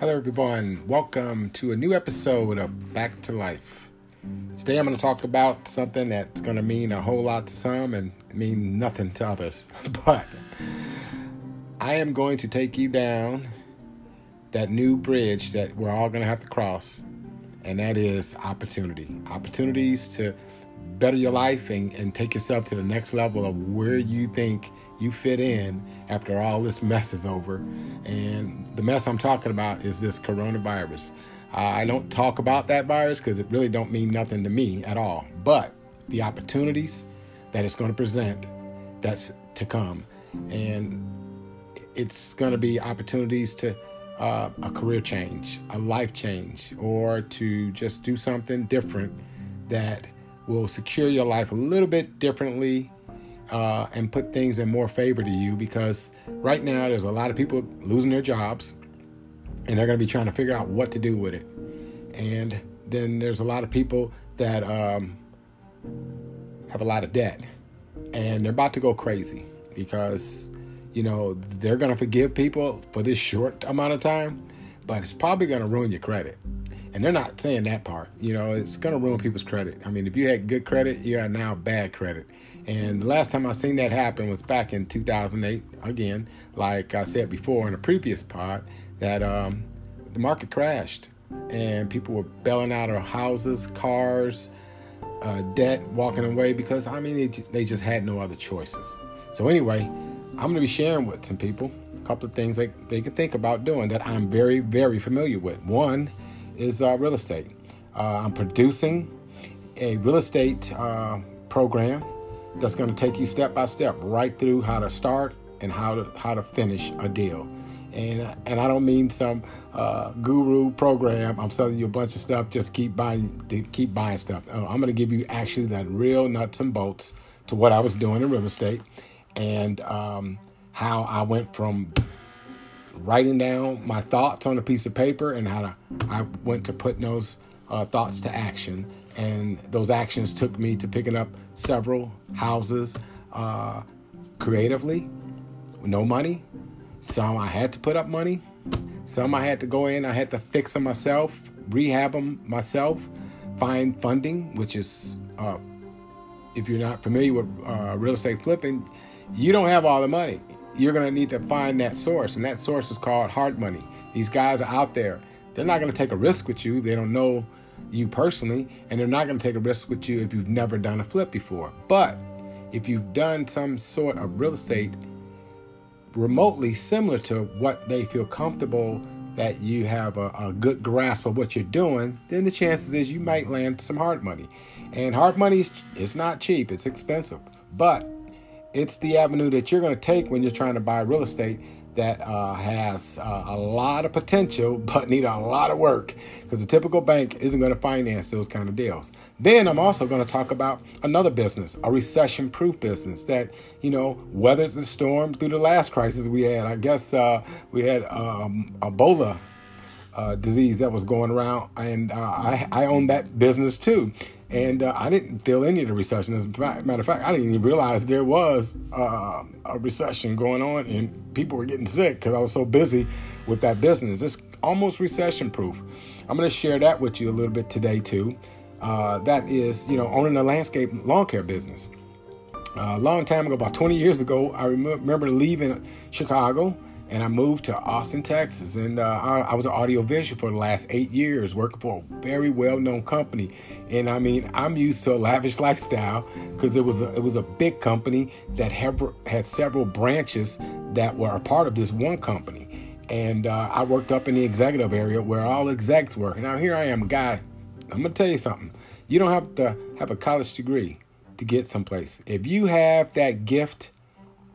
Hello, everyone. Welcome to a new episode of Back to Life. Today, I'm going to talk about something that's going to mean a whole lot to some and mean nothing to others. But I am going to take you down that new bridge that we're all going to have to cross, and that is opportunity. Opportunities to better your life and, and take yourself to the next level of where you think you fit in after all this mess is over. And the mess I'm talking about is this coronavirus. I don't talk about that virus because it really don't mean nothing to me at all. But the opportunities that it's going to present, that's to come, and it's going to be opportunities to uh, a career change, a life change, or to just do something different that will secure your life a little bit differently uh, and put things in more favor to you because right now there's a lot of people losing their jobs and they're going to be trying to figure out what to do with it. And then there's a lot of people that um, have a lot of debt and they're about to go crazy because, you know, they're going to forgive people for this short amount of time, but it's probably going to ruin your credit. And they're not saying that part. You know, it's going to ruin people's credit. I mean, if you had good credit, you are now bad credit. And the last time I seen that happen was back in 2008. Again, like I said before in a previous pod, that um, the market crashed and people were bailing out of houses, cars, uh, debt, walking away because I mean they, they just had no other choices. So anyway, I'm going to be sharing with some people a couple of things they, they can think about doing that I'm very very familiar with. One is uh, real estate. Uh, I'm producing a real estate uh, program that's going to take you step by step right through how to start and how to how to finish a deal. And and I don't mean some uh, guru program. I'm selling you a bunch of stuff. Just keep buying, keep buying stuff. Uh, I'm going to give you actually that real nuts and bolts to what I was doing in real estate, and um, how I went from writing down my thoughts on a piece of paper and how to, I went to putting those uh, thoughts to action and those actions took me to picking up several houses uh, creatively, no money. Some I had to put up money. Some I had to go in. I had to fix them myself, rehab them myself, find funding, which is uh, if you're not familiar with uh, real estate flipping, you don't have all the money. You're going to need to find that source, and that source is called hard money. These guys are out there. They're not going to take a risk with you. They don't know you personally, and they're not going to take a risk with you if you've never done a flip before. But if you've done some sort of real estate remotely similar to what they feel comfortable that you have a, a, good grasp of what you're doing, then the chances is you might land some hard money. And hard money is not cheap, it's expensive. But it's the avenue that you're going to take when you're trying to buy real estate that uh, has uh, a lot of potential but need a lot of work because the typical bank isn't going to finance those kind of deals. Then I'm also going to talk about another business, a recession proof business that, you know, weathered the storm through the last crisis we had. I guess uh, we had um, Ebola uh, disease that was going around, and uh, I, I own that business too. And uh, I didn't feel any of the recession. As a matter of fact, I didn't even realize there was uh, a recession going on and people were getting sick because I was so busy with that business. It's almost recession proof. I'm going to share that with you a little bit today, too. Uh, that is, you know, owning a landscape lawn care business. Uh, a long time ago, about 20 years ago, I remember leaving Chicago and I moved to Austin, Texas. And uh, I, I, was an audiovisual for the last eight years, working for a very well-known company. And I mean, I'm used to a lavish lifestyle because it was a, it was a big company that have, had several branches that were a part of this one company. And uh, I worked up in the executive area where all execs work. And now here I am, a guy. I'm gonna tell you something. You don't have to have a college degree to get someplace. If you have that gift,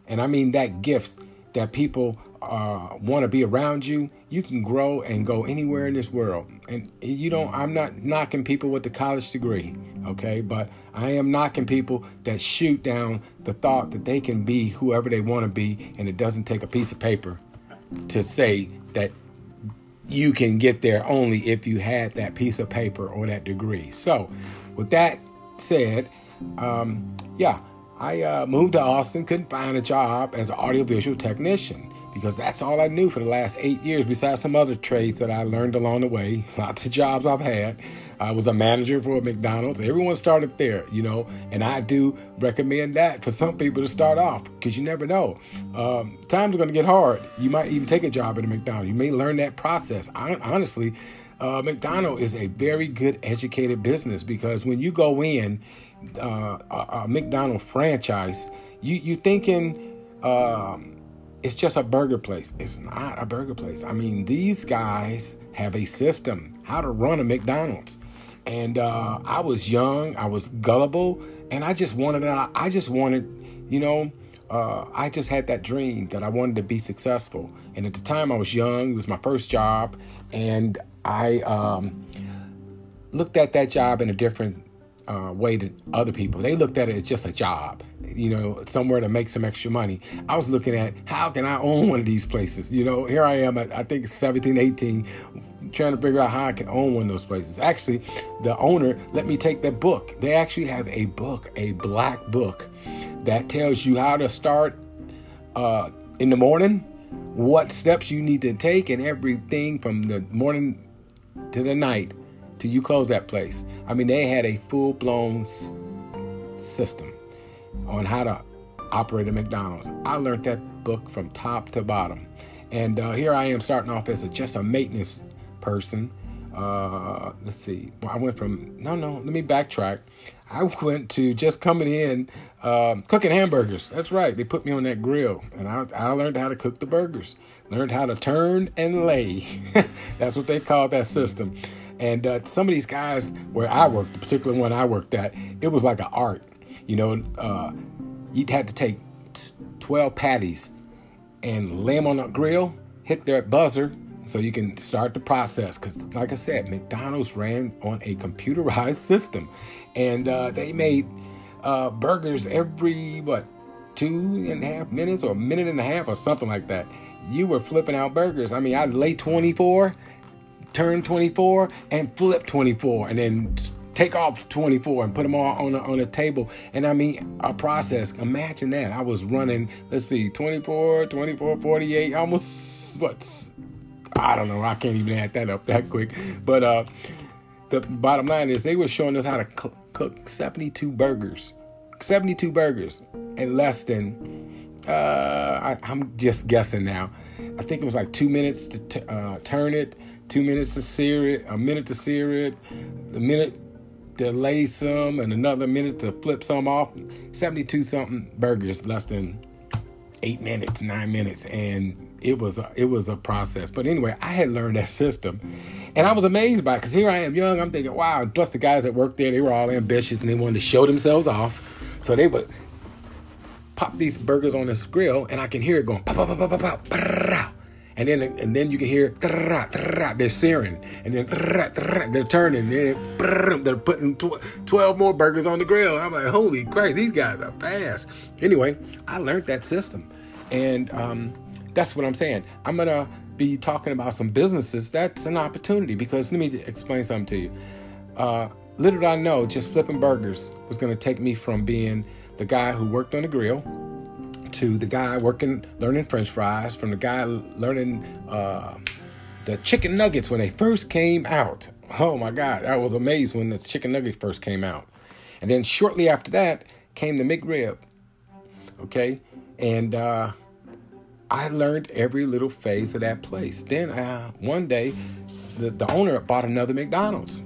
and I mean that gift that people uh, want to be around you, you can grow and go anywhere in this world. And you don't, I'm not knocking people with the college degree, okay? But I am knocking people that shoot down the thought that they can be whoever they want to be, and it doesn't take a piece of paper to say that you can get there only if you had that piece of paper or that degree. So, with that said, um, yeah, I uh, moved to Austin, couldn't find a job as an audiovisual technician because that's all I knew for the last eight years, besides some other trades that I learned along the way. Lots of jobs I've had. I was a manager for McDonald's. Everyone started there, you know, and I do recommend that for some people to start off because you never know. Um, times are going to get hard. You might even take a job at a McDonald's. You may learn that process. I, honestly, uh, McDonald's is a very good educated business because when you go in uh, a, a McDonald's franchise, you you thinking. Um, it's just a burger place. It's not a burger place. I mean, these guys have a system how to run a McDonald's. And uh, I was young, I was gullible, and I just wanted, I just wanted, you know, uh, I just had that dream that I wanted to be successful. And at the time, I was young. It was my first job, and I um, looked at that job in a different uh, way to other people. They looked at it as just a job, you know, somewhere to make some extra money. I was looking at how can I own one of these places? You know, here I am at I think 17, 18, trying to figure out how I can own one of those places. Actually, the owner let me take that book. They actually have a book, a black book, that tells you how to start uh, in the morning, what steps you need to take, and everything from the morning to the night till you close that place. I mean, they had a full blown s- system on how to operate a McDonald's. I learned that book from top to bottom. And uh, here I am starting off as a, just a maintenance person. Uh, let's see. I went from, no, no, let me backtrack. I went to just coming in, um, cooking hamburgers. That's right. They put me on that grill and I, I learned how to cook the burgers, learned how to turn and lay. That's what they call that system. And uh, some of these guys where I worked, the particular one I worked at, it was like an art. You know, uh, you'd have to take 12 patties and lay them on the grill, hit their buzzer so you can start the process. Because, like I said, McDonald's ran on a computerized system and uh, they made uh, burgers every, what, two and a half minutes or a minute and a half or something like that. You were flipping out burgers. I mean, I'd lay 24 turn 24 and flip 24 and then take off 24 and put them all on a, on a table. And i mean a process. Imagine that. I was running let's see 24 24 48 almost what i don't know. I can't even add that up that quick. But uh the bottom line is they were showing us how to cook 72 burgers 72 burgers in less than uh I, am just guessing now i think it was like two minutes to t- uh, turn it two minutes to sear it, a minute to sear it, a minute to lay some, and another minute to flip some off. 72 something burgers, less than eight minutes, nine minutes, and it was a, it was a process. But anyway, I had learned that system, and I was amazed by it because here I am young. I'm thinking, wow. Plus the guys that worked there, they were all ambitious and they wanted to show themselves off, so they would pop these burgers on this grill, and I can hear it going pop, pop, pop, pop, pop, pop, and then and then you can hear they're searing, and then they're turning, and they're putting twelve more burgers on the grill. I'm like, holy Christ, these guys are fast. Anyway, I learned that system, and um, that's what I'm saying. I'm gonna be talking about some businesses. That's an opportunity because let me explain something to you. Uh, little did I know, just flipping burgers was gonna take me from being the guy who worked on the grill to the guy working learning French fries, from the guy learning uh, the chicken nuggets when they first came out. Oh my God, I was amazed when the chicken nuggets first came out. And then shortly after that came the McRib. Okay, and uh, I learned every little phase of that place. Then uh, one day, the, the owner bought another McDonald's.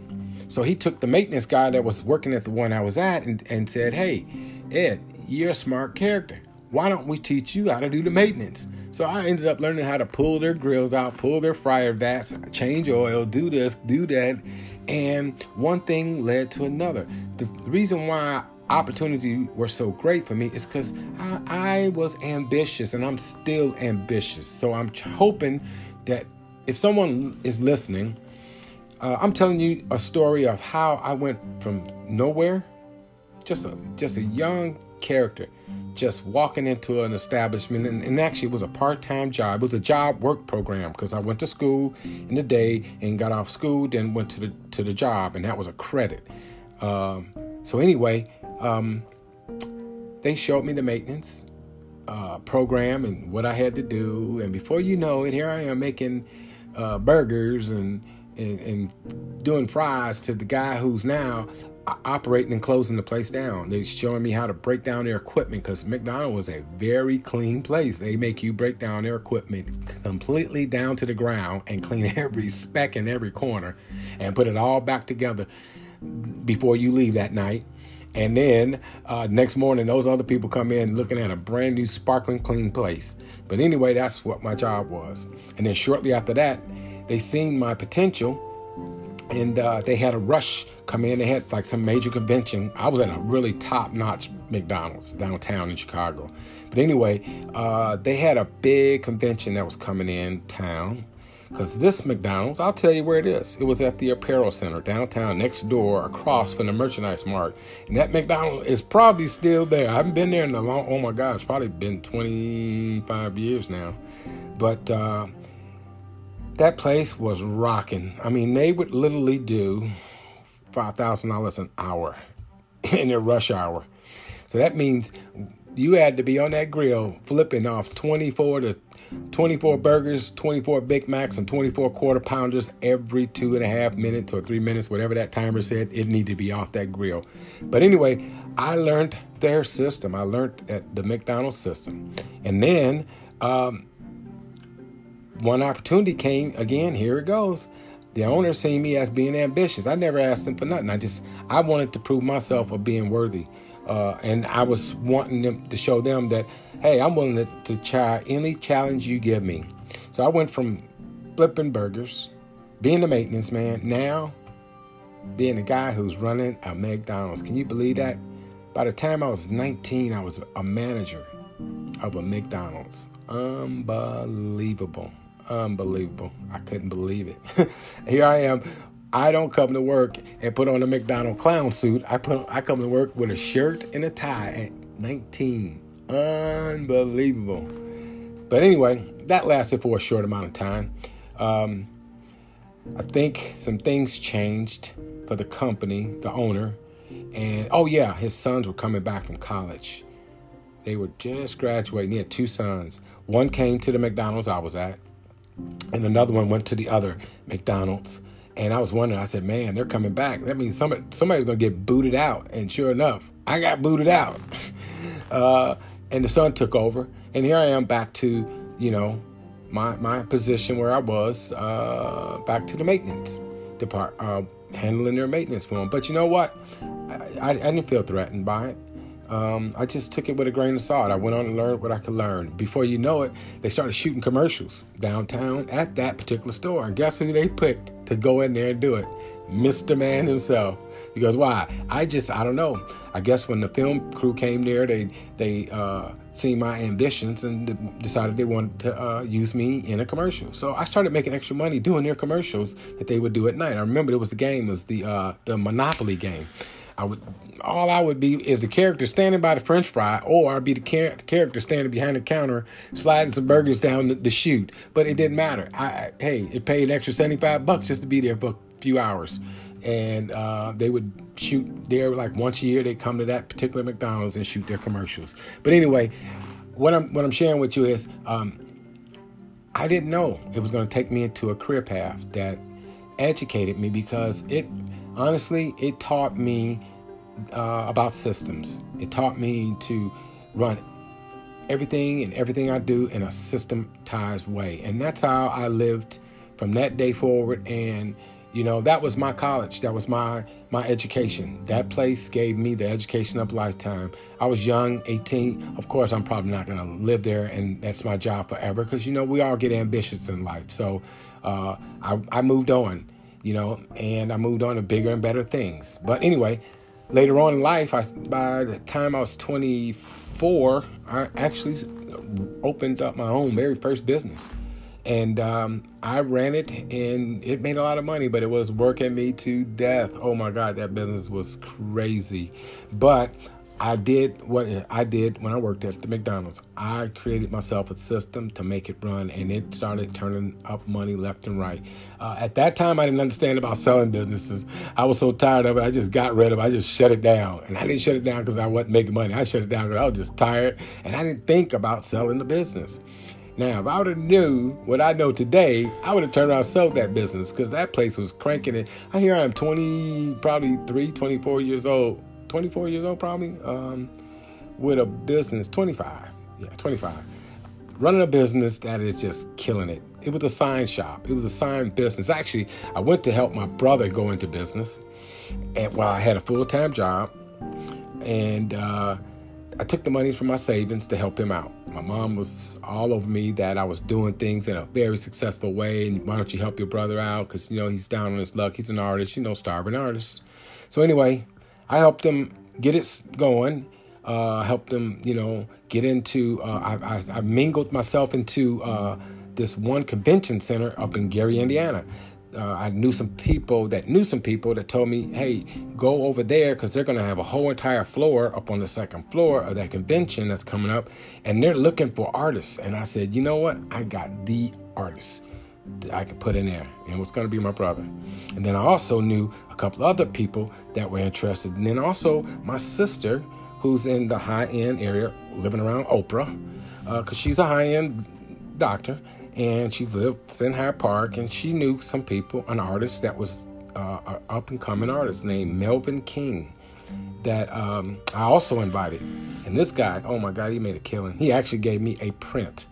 So he took the maintenance guy that was working at the one I was at and, and said, Hey, Ed, you're a smart character why don't we teach you how to do the maintenance? So I ended up learning how to pull their grills out, pull their fryer vats, change oil, do this, do that. And one thing led to another. The reason why opportunity were so great for me is because I, I, was ambitious and I'm still ambitious. So I'm hoping that if someone is listening, uh, I'm telling you a story of how I went from nowhere, just a just a young character, just walking into an establishment, and, and actually it was a part-time job. It was a job work program because I went to school in the day and got off school, then went to the to the job, and that was a credit. Um, so anyway, um, they showed me the maintenance, uh, program and what I had to do. And before you know it, here I am making uh, burgers and, and, and doing fries to the guy who's now operating and closing the place down. They're showing me how to break down their equipment because McDonald's was a very clean place. They make you break down their equipment completely down to the ground and clean every speck in every corner and put it all back together before you leave that night. And then uh, next morning, those other people come in looking at a brand new, sparkling clean place. But anyway, that's what my job was. And then shortly after that, they seen my potential and uh, they had a rush come in. They had like some major convention. I was at a really top notch McDonald's downtown in Chicago. But anyway, uh, they had a big convention that was coming in town. Because this McDonald's, I'll tell you where it is. It was at the Apparel Center downtown, next door, across from the Merchandise Mart. And that McDonald's is probably still there. I haven't been there in a long, oh my God, it's probably been 25 years now. But uh, that place was rocking. I mean, they would literally do five thousand dollars an hour in their rush hour. So that means you had to be on that grill flipping off 24 to 24 burgers, 24 Big Macs, and 24 quarter pounders every two and a half minutes or three minutes, whatever that timer said, it needed to be off that grill. But anyway, I learned their system. I learned at the McDonald's system. And then um, one opportunity came again. Here it goes. The owner seen me as being ambitious. I never asked him for nothing. I just I wanted to prove myself of being worthy, uh, and I was wanting them to show them that hey, I'm willing to, to try any challenge you give me. So I went from flipping burgers, being the maintenance man, now being the guy who's running a McDonald's. Can you believe that? By the time I was 19, I was a manager of a McDonald's. Unbelievable. Unbelievable. I couldn't believe it. Here I am. I don't come to work and put on a McDonald clown suit. I put I come to work with a shirt and a tie at 19. Unbelievable. But anyway, that lasted for a short amount of time. Um, I think some things changed for the company, the owner, and oh yeah, his sons were coming back from college. They were just graduating. He had two sons. One came to the McDonald's I was at, and another one went to the other McDonald's. And I was wondering, I said, man, they're coming back. That means somebody, somebody's going to get booted out. And sure enough, I got booted out. uh, and the son took over. And here I am back to, you know, my, my position where I was, uh, back to the maintenance department, uh, handling their maintenance for. But you know what? I, I, I didn't feel threatened by it um, I just took it with a grain of salt. I went on and learned what I could learn. Before you know it, they started shooting commercials downtown at that particular store. And guess who they picked to go in there and do it? Mr. Man himself. Because why? I just I don't know. I guess when the film crew came there, they they uh, seen my ambitions and decided they wanted to uh, use me in a commercial. So I started making extra money doing their commercials that they would do at night. I remember it was the game, it was the uh, the Monopoly game. I would all I would be is the character standing by the French fry, or I'd be the char- character standing behind the counter sliding some burgers down the, the chute. But it didn't matter. I, I, hey, it paid an extra seventy five bucks just to be there for a few hours, and uh, they would shoot there like once a year. They come to that particular McDonald's and shoot their commercials. But anyway, what I'm what I'm sharing with you is. Um, I didn't know it was going to take me into a career path that educated me because it honestly it taught me uh, about systems. It taught me to run everything and everything I do in a systematized way. And that's how I lived from that day forward. And, you know, that was my college. That was my my education. That place gave me the education of lifetime. I was young, 18. Of course, I'm probably not going to live there and that's my job forever because, you know, we all get ambitious in life. So uh, I, I moved on, you know, and I moved on to bigger and better things. But anyway, later on in life, I, by the time I was 24, I actually opened up my own very first business. And um, I ran it, and it made a lot of money, but it was working me to death. Oh my God, that business was crazy. But I did what I did when I worked at the McDonald's. I created myself a system to make it run, and it started turning up money left and right. Uh, at that time, I didn't understand about selling businesses. I was so tired of it, I just got rid of it. I just shut it down. And I didn't shut it down because I wasn't making money. I shut it down because I was just tired, and I didn't think about selling the business. Now, if I would have knew what I know today, I would have turned around and sold that business because that place was cranking it. I hear I'm 20, probably 3, 24 years old 24 years old probably, um, with a business, 25, yeah, 25, running a business that is just killing it. It was a sign shop. It was a sign business. Actually, I went to help my brother go into business, and while I had a full time job, and uh, I took the money from my savings to help him out. My mom was all over me that I was doing things in a very successful way, and why don't you help your brother out? Because you know he's down on his luck. He's an artist, you know, starving artist. So anyway, I helped them get it going. Uh, helped them, you know, get into. Uh, I, I, I, mingled myself into uh, this one convention center up in Gary, Indiana. Uh, I knew some people that knew some people that told me, "Hey, go over there because they're going to have a whole entire floor up on the second floor of that convention that's coming up, and they're looking for artists." And I said, "You know what? I got the artists." I could put in there, and was going to be my brother. And then I also knew a couple other people that were interested, and then also my sister, who's in the high end area, living around Oprah, because uh, she's a high end doctor, and she lived in Hyde Park, and she knew some people, an artist that was uh, an up and coming artist named Melvin King. That um, I also invited, and this guy, oh my God, he made a killing. He actually gave me a print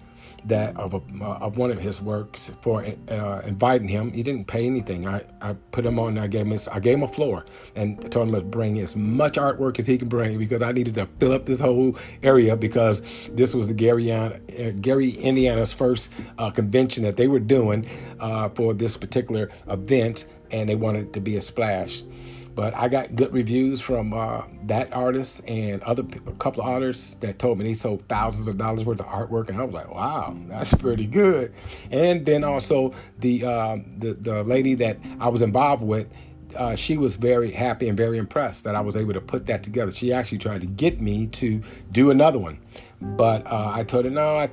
that of, a, uh, of one of his works for uh, inviting him. He didn't pay anything. I, I put him on. I gave him his, I gave him a floor and told him to bring as much artwork as he can bring because I needed to fill up this whole area because this was the Gary uh, Gary Indiana's first uh, convention that they were doing uh, for this particular event, and they wanted it to be a splash. But I got good reviews from uh, that artist and other a couple of artists that told me they sold thousands of dollars worth of artwork, and I was like, "Wow, that's pretty good." And then also the uh, the the lady that I was involved with. Uh, she was very happy and very impressed that I was able to put that together. She actually tried to get me to do another one, but uh, I told her no. I,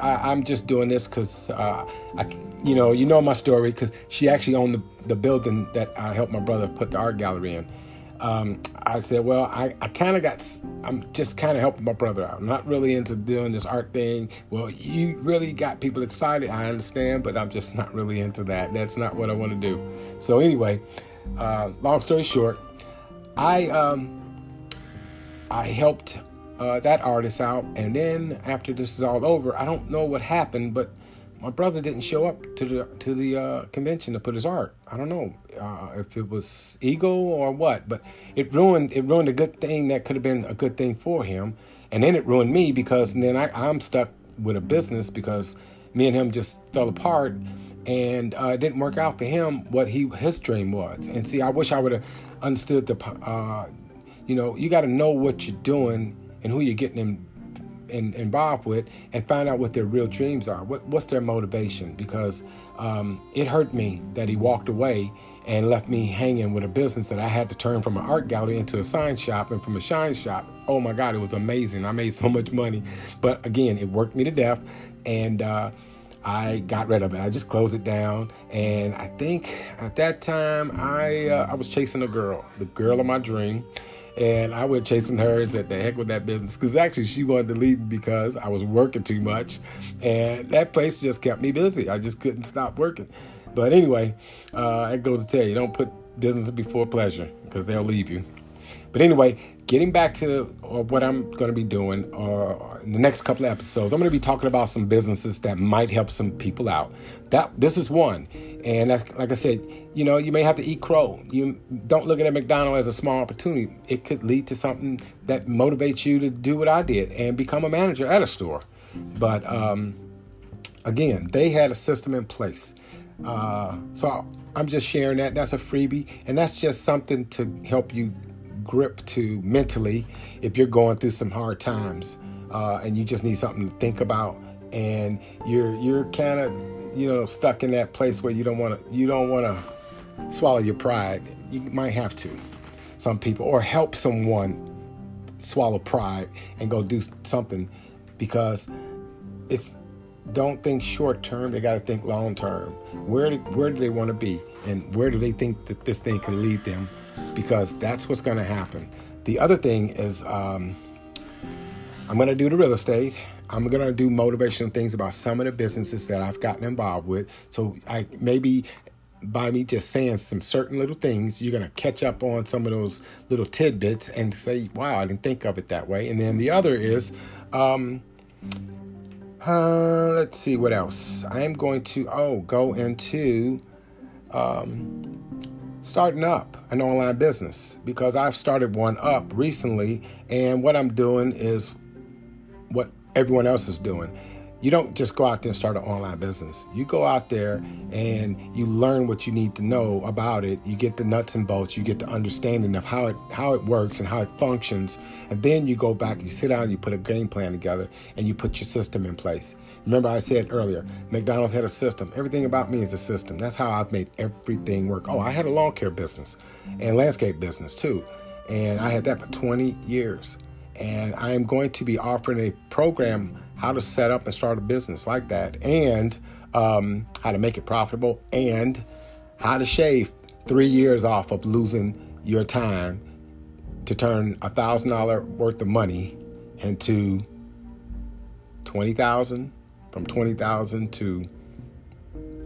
I, am just doing this because uh, I, you know, you know my story because she actually owned the the building that I helped my brother put the art gallery in. Um, I said, well, I, I kind of got, I'm just kind of helping my brother out. I'm not really into doing this art thing. Well, you really got people excited. I understand, but I'm just not really into that. That's not what I want to do. So anyway, uh, long story short, I um, I helped uh, that artist out, and then after this is all over, I don't know what happened, but my brother didn't show up to the to the uh, convention to put his art. I don't know uh, if it was ego or what, but it ruined it ruined a good thing that could have been a good thing for him, and then it ruined me because then I, I'm stuck with a business because me and him just fell apart, and uh, it didn't work out for him what he his dream was. And see, I wish I would have understood the, uh, you know, you got to know what you're doing and who you're getting in in, involved with and find out what their real dreams are. What, what's their motivation? Because um, it hurt me that he walked away and left me hanging with a business that I had to turn from an art gallery into a sign shop and from a shine shop. Oh my God, it was amazing. I made so much money. But again, it worked me to death. And, uh, I got rid of it. I just closed it down, and I think at that time I uh, I was chasing a girl, the girl of my dream, and I went chasing her and said, the heck with that business. Because actually, she wanted to leave because I was working too much. And that place just kept me busy. I just couldn't stop working. But anyway, uh, goes to tell you don't put business before pleasure because they'll leave you. But anyway, getting back to uh, what I'm going to be doing uh, in the next couple of episodes, I'm going to be talking about some businesses that might help some people out. That this is one, and like I said, you know, you may have to eat crow. You don't look at a McDonald's as a small opportunity. It could lead to something that motivates you to do what I did and become a manager at a store. But um, again, they had a system in place. Uh, so I'm just sharing that. That's a freebie, and that's just something to help you grip to mentally if you're going through some hard times uh, and you just need something to think about and you're you're kind of you know stuck in that place where you don't want to you don't want to swallow your pride you might have to some people or help someone swallow pride and go do something because it's don't think short term they got to think long term. Where do, where do they want to be and where do they think that this thing can lead them because that's what's going to happen the other thing is um, i'm going to do the real estate i'm going to do motivational things about some of the businesses that i've gotten involved with so i maybe by me just saying some certain little things, you're going to catch up on some of those little tidbits and say, wow, I didn't think of it that way. And then the other is, um, uh, let's see what else. I am going to, oh, go into um, starting up an online business because I've started one up recently. And what I'm doing is what everyone else is doing you don't just go out there and start an online business. You go out there and you learn what you need to know about it. You get the nuts and bolts. You get the understanding of how it how it works and how it functions. And then you go back, you sit down, you put a game plan together, and you put your system in place. Remember, I said earlier, McDonald's had a system. Everything about me is a system. That's how I've made everything work. Oh, I had a lawn care business and landscape business too, and I had that for 20 years. And I am going to be offering a program how to set up and start a business like that, and um, how to make it profitable, and how to shave three years off of losing your time to turn a thousand dollar worth of money into twenty thousand, from twenty thousand to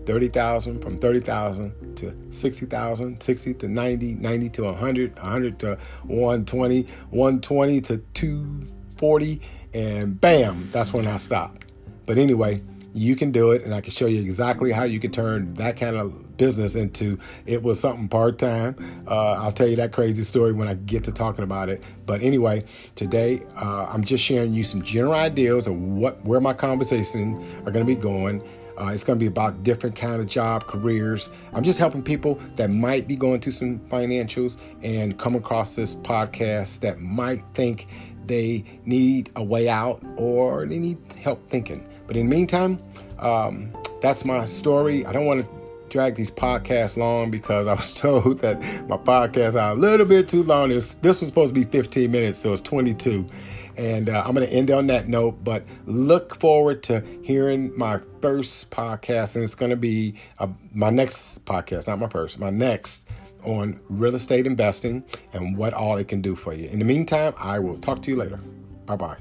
30,000 from 30,000 to 60,000, 60 to 90, 90 to 100, 100 to 120, 120 to 240 and bam, that's when I stopped. But anyway, you can do it and I can show you exactly how you can turn that kind of business into it was something part-time. Uh, I'll tell you that crazy story when I get to talking about it. But anyway, today uh, I'm just sharing you some general ideas of what where my conversation are going to be going uh, it's going to be about different kind of job careers. I'm just helping people that might be going through some financials and come across this podcast that might think they need a way out or they need help thinking. But in the meantime, um, that's my story. I don't want to drag these podcasts long because I was told that my podcasts are a little bit too long. This, this was supposed to be 15 minutes, so it's 22. And uh, I'm going to end on that note, but look forward to hearing my first podcast. And it's going to be uh, my next podcast, not my first, my next on real estate investing and what all it can do for you. In the meantime, I will talk to you later. Bye bye.